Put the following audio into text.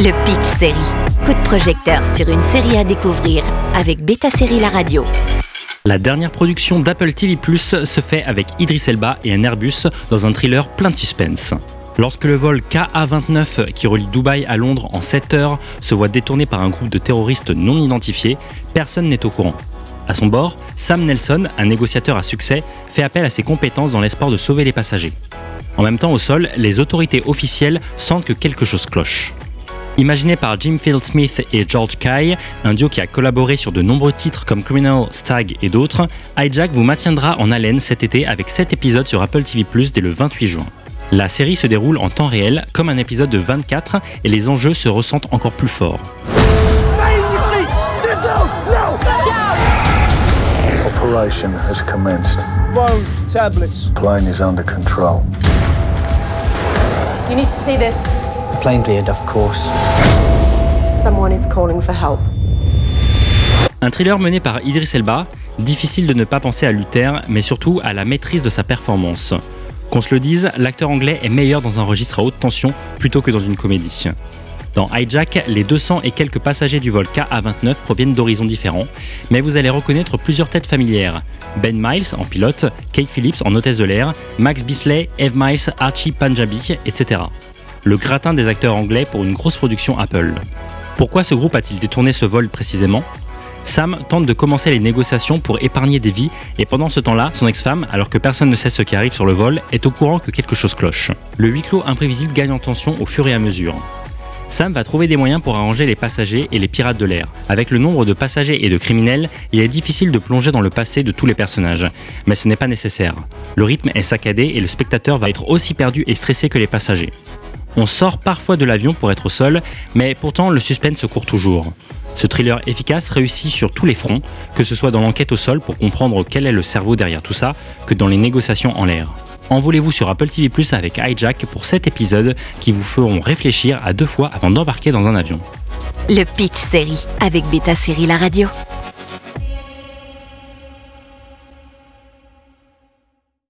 Le Pitch Série. Coup de projecteur sur une série à découvrir avec Beta Série La Radio. La dernière production d'Apple TV Plus se fait avec Idris Elba et un Airbus dans un thriller plein de suspense. Lorsque le vol KA-29 qui relie Dubaï à Londres en 7 heures se voit détourné par un groupe de terroristes non identifiés, personne n'est au courant. À son bord, Sam Nelson, un négociateur à succès, fait appel à ses compétences dans l'espoir de sauver les passagers. En même temps, au sol, les autorités officielles sentent que quelque chose cloche. Imaginé par Jim Field Smith et George Kay, un duo qui a collaboré sur de nombreux titres comme Criminal, Stag et d'autres, Hijack vous maintiendra en haleine cet été avec 7 épisodes sur Apple TV Plus dès le 28 juin. La série se déroule en temps réel comme un épisode de 24 et les enjeux se ressentent encore plus forts. Operation has commenced. Phones, tablets. Plane is under control. You need to see this. Plane did, of course. Someone is calling for help. Un thriller mené par Idris Elba, difficile de ne pas penser à Luther, mais surtout à la maîtrise de sa performance. Qu'on se le dise, l'acteur anglais est meilleur dans un registre à haute tension plutôt que dans une comédie. Dans Hijack, les 200 et quelques passagers du vol KA-29 proviennent d'horizons différents, mais vous allez reconnaître plusieurs têtes familières. Ben Miles en pilote, Kate Phillips en hôtesse de l'air, Max Bisley, Eve Miles, Archie Panjabi, etc. Le gratin des acteurs anglais pour une grosse production Apple. Pourquoi ce groupe a-t-il détourné ce vol précisément? Sam tente de commencer les négociations pour épargner des vies et pendant ce temps-là, son ex-femme, alors que personne ne sait ce qui arrive sur le vol, est au courant que quelque chose cloche. Le huis clos imprévisible gagne en tension au fur et à mesure. Sam va trouver des moyens pour arranger les passagers et les pirates de l'air. Avec le nombre de passagers et de criminels, il est difficile de plonger dans le passé de tous les personnages, mais ce n'est pas nécessaire. Le rythme est saccadé et le spectateur va être aussi perdu et stressé que les passagers. On sort parfois de l'avion pour être seul, mais pourtant le suspense se court toujours. Ce thriller efficace réussit sur tous les fronts, que ce soit dans l'enquête au sol pour comprendre quel est le cerveau derrière tout ça, que dans les négociations en l'air. Envolez-vous sur Apple TV Plus avec Hijack pour 7 épisodes qui vous feront réfléchir à deux fois avant d'embarquer dans un avion? Le Pitch Série avec Beta Série La Radio.